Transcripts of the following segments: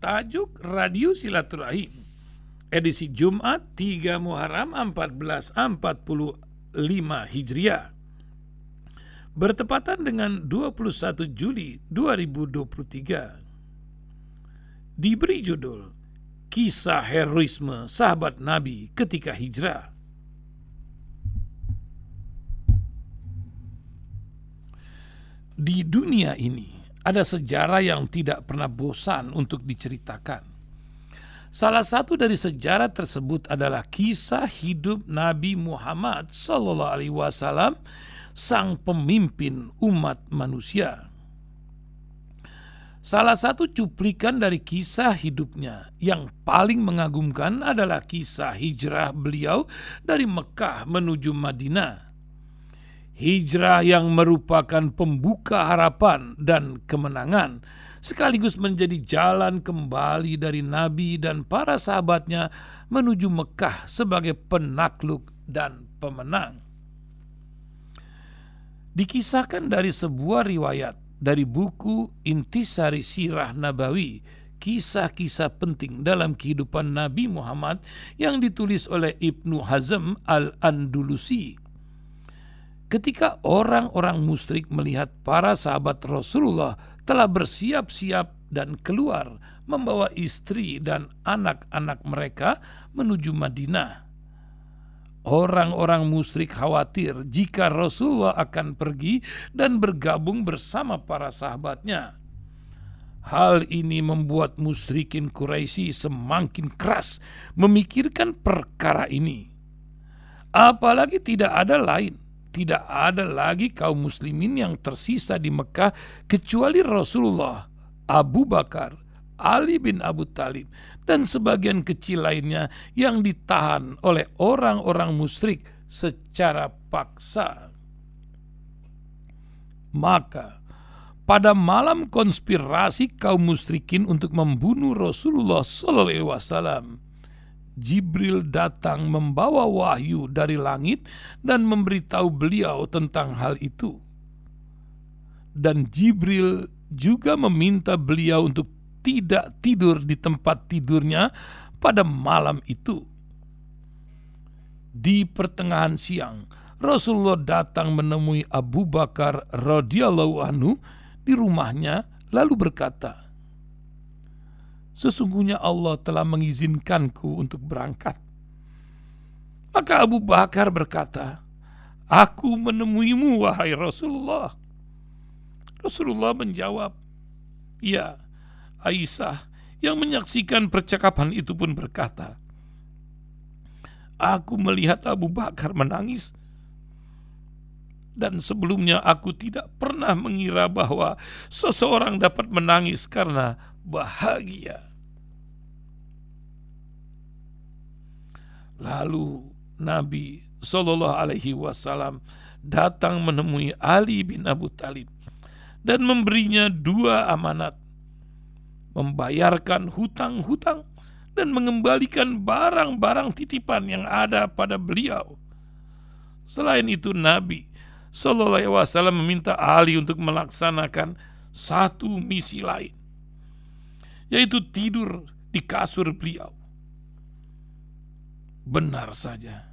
tajuk Radio Silaturahim. Edisi Jumat 3 Muharram 1445 Hijriah. Bertepatan dengan 21 Juli 2023 diberi judul Kisah Heroisme Sahabat Nabi ketika Hijrah. Di dunia ini ada sejarah yang tidak pernah bosan untuk diceritakan. Salah satu dari sejarah tersebut adalah kisah hidup Nabi Muhammad Sallallahu Alaihi Wasallam, sang pemimpin umat manusia. Salah satu cuplikan dari kisah hidupnya yang paling mengagumkan adalah kisah hijrah beliau dari Mekah menuju Madinah hijrah yang merupakan pembuka harapan dan kemenangan, sekaligus menjadi jalan kembali dari Nabi dan para sahabatnya menuju Mekah sebagai penakluk dan pemenang. Dikisahkan dari sebuah riwayat dari buku Intisari Sirah Nabawi, kisah-kisah penting dalam kehidupan Nabi Muhammad yang ditulis oleh Ibnu Hazm Al-Andulusi ketika orang-orang musyrik melihat para sahabat Rasulullah telah bersiap-siap dan keluar membawa istri dan anak-anak mereka menuju Madinah. Orang-orang musyrik khawatir jika Rasulullah akan pergi dan bergabung bersama para sahabatnya. Hal ini membuat musyrikin Quraisy semakin keras memikirkan perkara ini. Apalagi tidak ada lain tidak ada lagi kaum muslimin yang tersisa di Mekah kecuali Rasulullah, Abu Bakar, Ali bin Abu Talib, dan sebagian kecil lainnya yang ditahan oleh orang-orang musyrik secara paksa. Maka pada malam konspirasi kaum musyrikin untuk membunuh Rasulullah Sallallahu Alaihi Wasallam, Jibril datang membawa wahyu dari langit dan memberitahu beliau tentang hal itu. Dan Jibril juga meminta beliau untuk tidak tidur di tempat tidurnya pada malam itu. Di pertengahan siang, Rasulullah datang menemui Abu Bakar radhiyallahu anhu di rumahnya lalu berkata, sesungguhnya Allah telah mengizinkanku untuk berangkat. Maka Abu Bakar berkata, Aku menemuimu wahai Rasulullah. Rasulullah menjawab, Ya, Aisyah yang menyaksikan percakapan itu pun berkata, Aku melihat Abu Bakar menangis dan sebelumnya aku tidak pernah mengira bahwa seseorang dapat menangis karena bahagia. Lalu Nabi Shallallahu Alaihi Wasallam datang menemui Ali bin Abu Talib dan memberinya dua amanat, membayarkan hutang-hutang dan mengembalikan barang-barang titipan yang ada pada beliau. Selain itu Nabi Shallallahu Alaihi Wasallam meminta Ali untuk melaksanakan satu misi lain, yaitu tidur di kasur beliau Benar saja,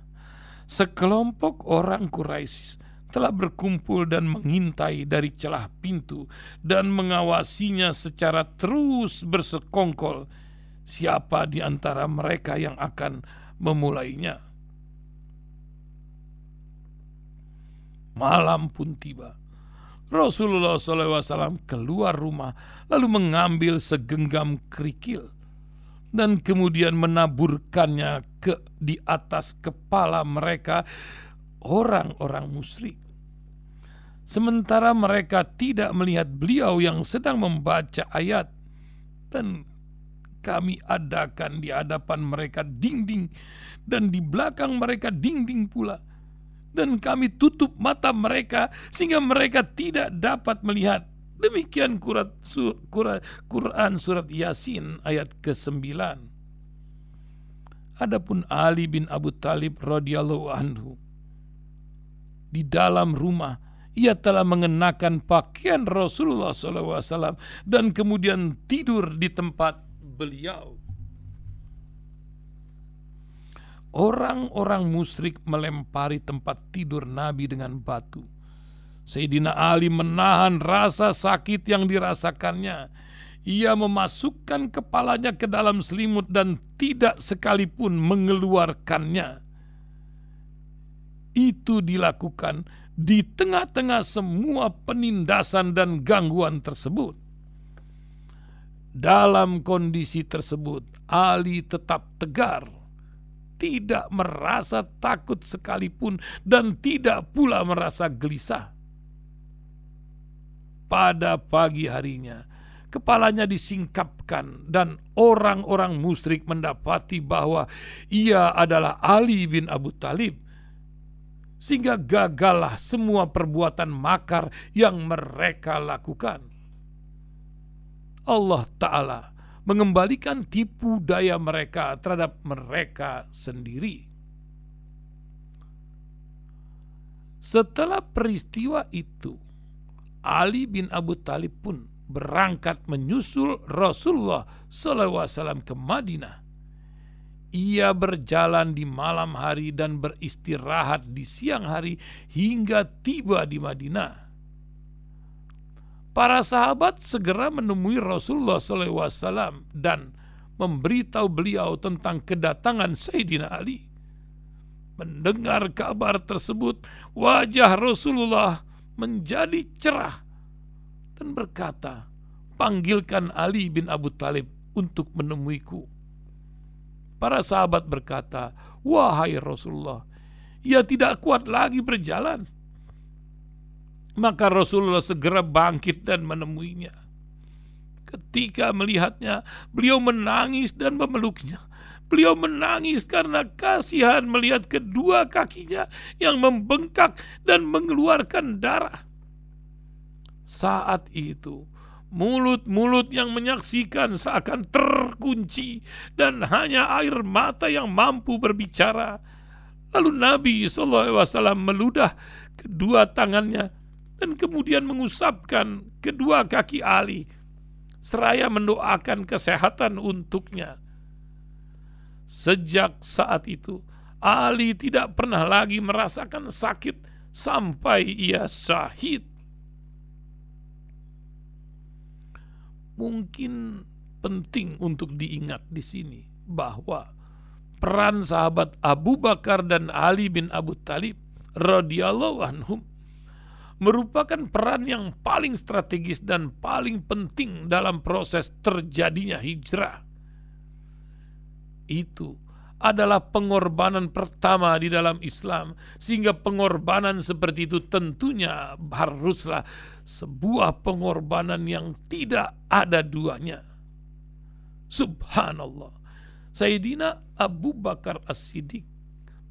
sekelompok orang Quraisy telah berkumpul dan mengintai dari celah pintu dan mengawasinya secara terus bersekongkol siapa di antara mereka yang akan memulainya. Malam pun tiba. Rasulullah SAW keluar rumah lalu mengambil segenggam kerikil dan kemudian menaburkannya ke di atas kepala mereka orang-orang musyrik. Sementara mereka tidak melihat beliau yang sedang membaca ayat dan kami adakan di hadapan mereka dinding dan di belakang mereka dinding pula dan kami tutup mata mereka sehingga mereka tidak dapat melihat Demikian Quran surat Yasin ayat ke-9. Adapun Ali bin Abu Talib radhiyallahu anhu di dalam rumah ia telah mengenakan pakaian Rasulullah SAW dan kemudian tidur di tempat beliau. Orang-orang musyrik melempari tempat tidur Nabi dengan batu. Sayyidina Ali menahan rasa sakit yang dirasakannya. Ia memasukkan kepalanya ke dalam selimut dan tidak sekalipun mengeluarkannya. Itu dilakukan di tengah-tengah semua penindasan dan gangguan tersebut. Dalam kondisi tersebut, Ali tetap tegar tidak merasa takut sekalipun dan tidak pula merasa gelisah. Pada pagi harinya, kepalanya disingkapkan dan orang-orang musyrik mendapati bahwa ia adalah Ali bin Abu Talib. Sehingga gagallah semua perbuatan makar yang mereka lakukan. Allah Ta'ala mengembalikan tipu daya mereka terhadap mereka sendiri. Setelah peristiwa itu, Ali bin Abu Talib pun berangkat menyusul Rasulullah SAW ke Madinah. Ia berjalan di malam hari dan beristirahat di siang hari hingga tiba di Madinah para sahabat segera menemui Rasulullah SAW dan memberitahu beliau tentang kedatangan Sayyidina Ali. Mendengar kabar tersebut, wajah Rasulullah menjadi cerah dan berkata, "Panggilkan Ali bin Abu Talib untuk menemuiku." Para sahabat berkata, "Wahai Rasulullah, ia tidak kuat lagi berjalan." Maka Rasulullah segera bangkit dan menemuinya. Ketika melihatnya, beliau menangis dan memeluknya. Beliau menangis karena kasihan melihat kedua kakinya yang membengkak dan mengeluarkan darah. Saat itu, mulut-mulut yang menyaksikan seakan terkunci dan hanya air mata yang mampu berbicara. Lalu Nabi SAW meludah kedua tangannya dan kemudian mengusapkan kedua kaki Ali seraya mendoakan kesehatan untuknya. Sejak saat itu, Ali tidak pernah lagi merasakan sakit sampai ia syahid. Mungkin penting untuk diingat di sini bahwa peran sahabat Abu Bakar dan Ali bin Abu Talib radhiyallahu anhum merupakan peran yang paling strategis dan paling penting dalam proses terjadinya hijrah. Itu adalah pengorbanan pertama di dalam Islam, sehingga pengorbanan seperti itu tentunya haruslah sebuah pengorbanan yang tidak ada duanya. Subhanallah. Sayyidina Abu Bakar As-Siddiq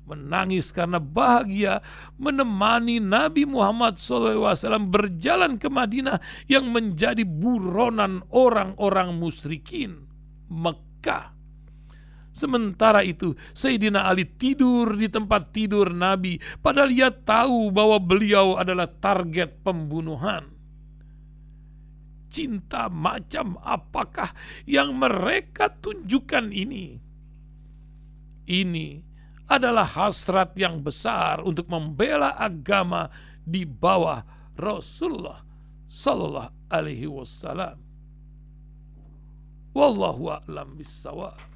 menangis karena bahagia menemani Nabi Muhammad SAW berjalan ke Madinah yang menjadi buronan orang-orang musyrikin Mekah. Sementara itu Sayyidina Ali tidur di tempat tidur Nabi padahal ia tahu bahwa beliau adalah target pembunuhan. Cinta macam apakah yang mereka tunjukkan ini? Ini adalah hasrat yang besar untuk membela agama di bawah Rasulullah sallallahu alaihi wasallam. Wallahu a'lam bissawab.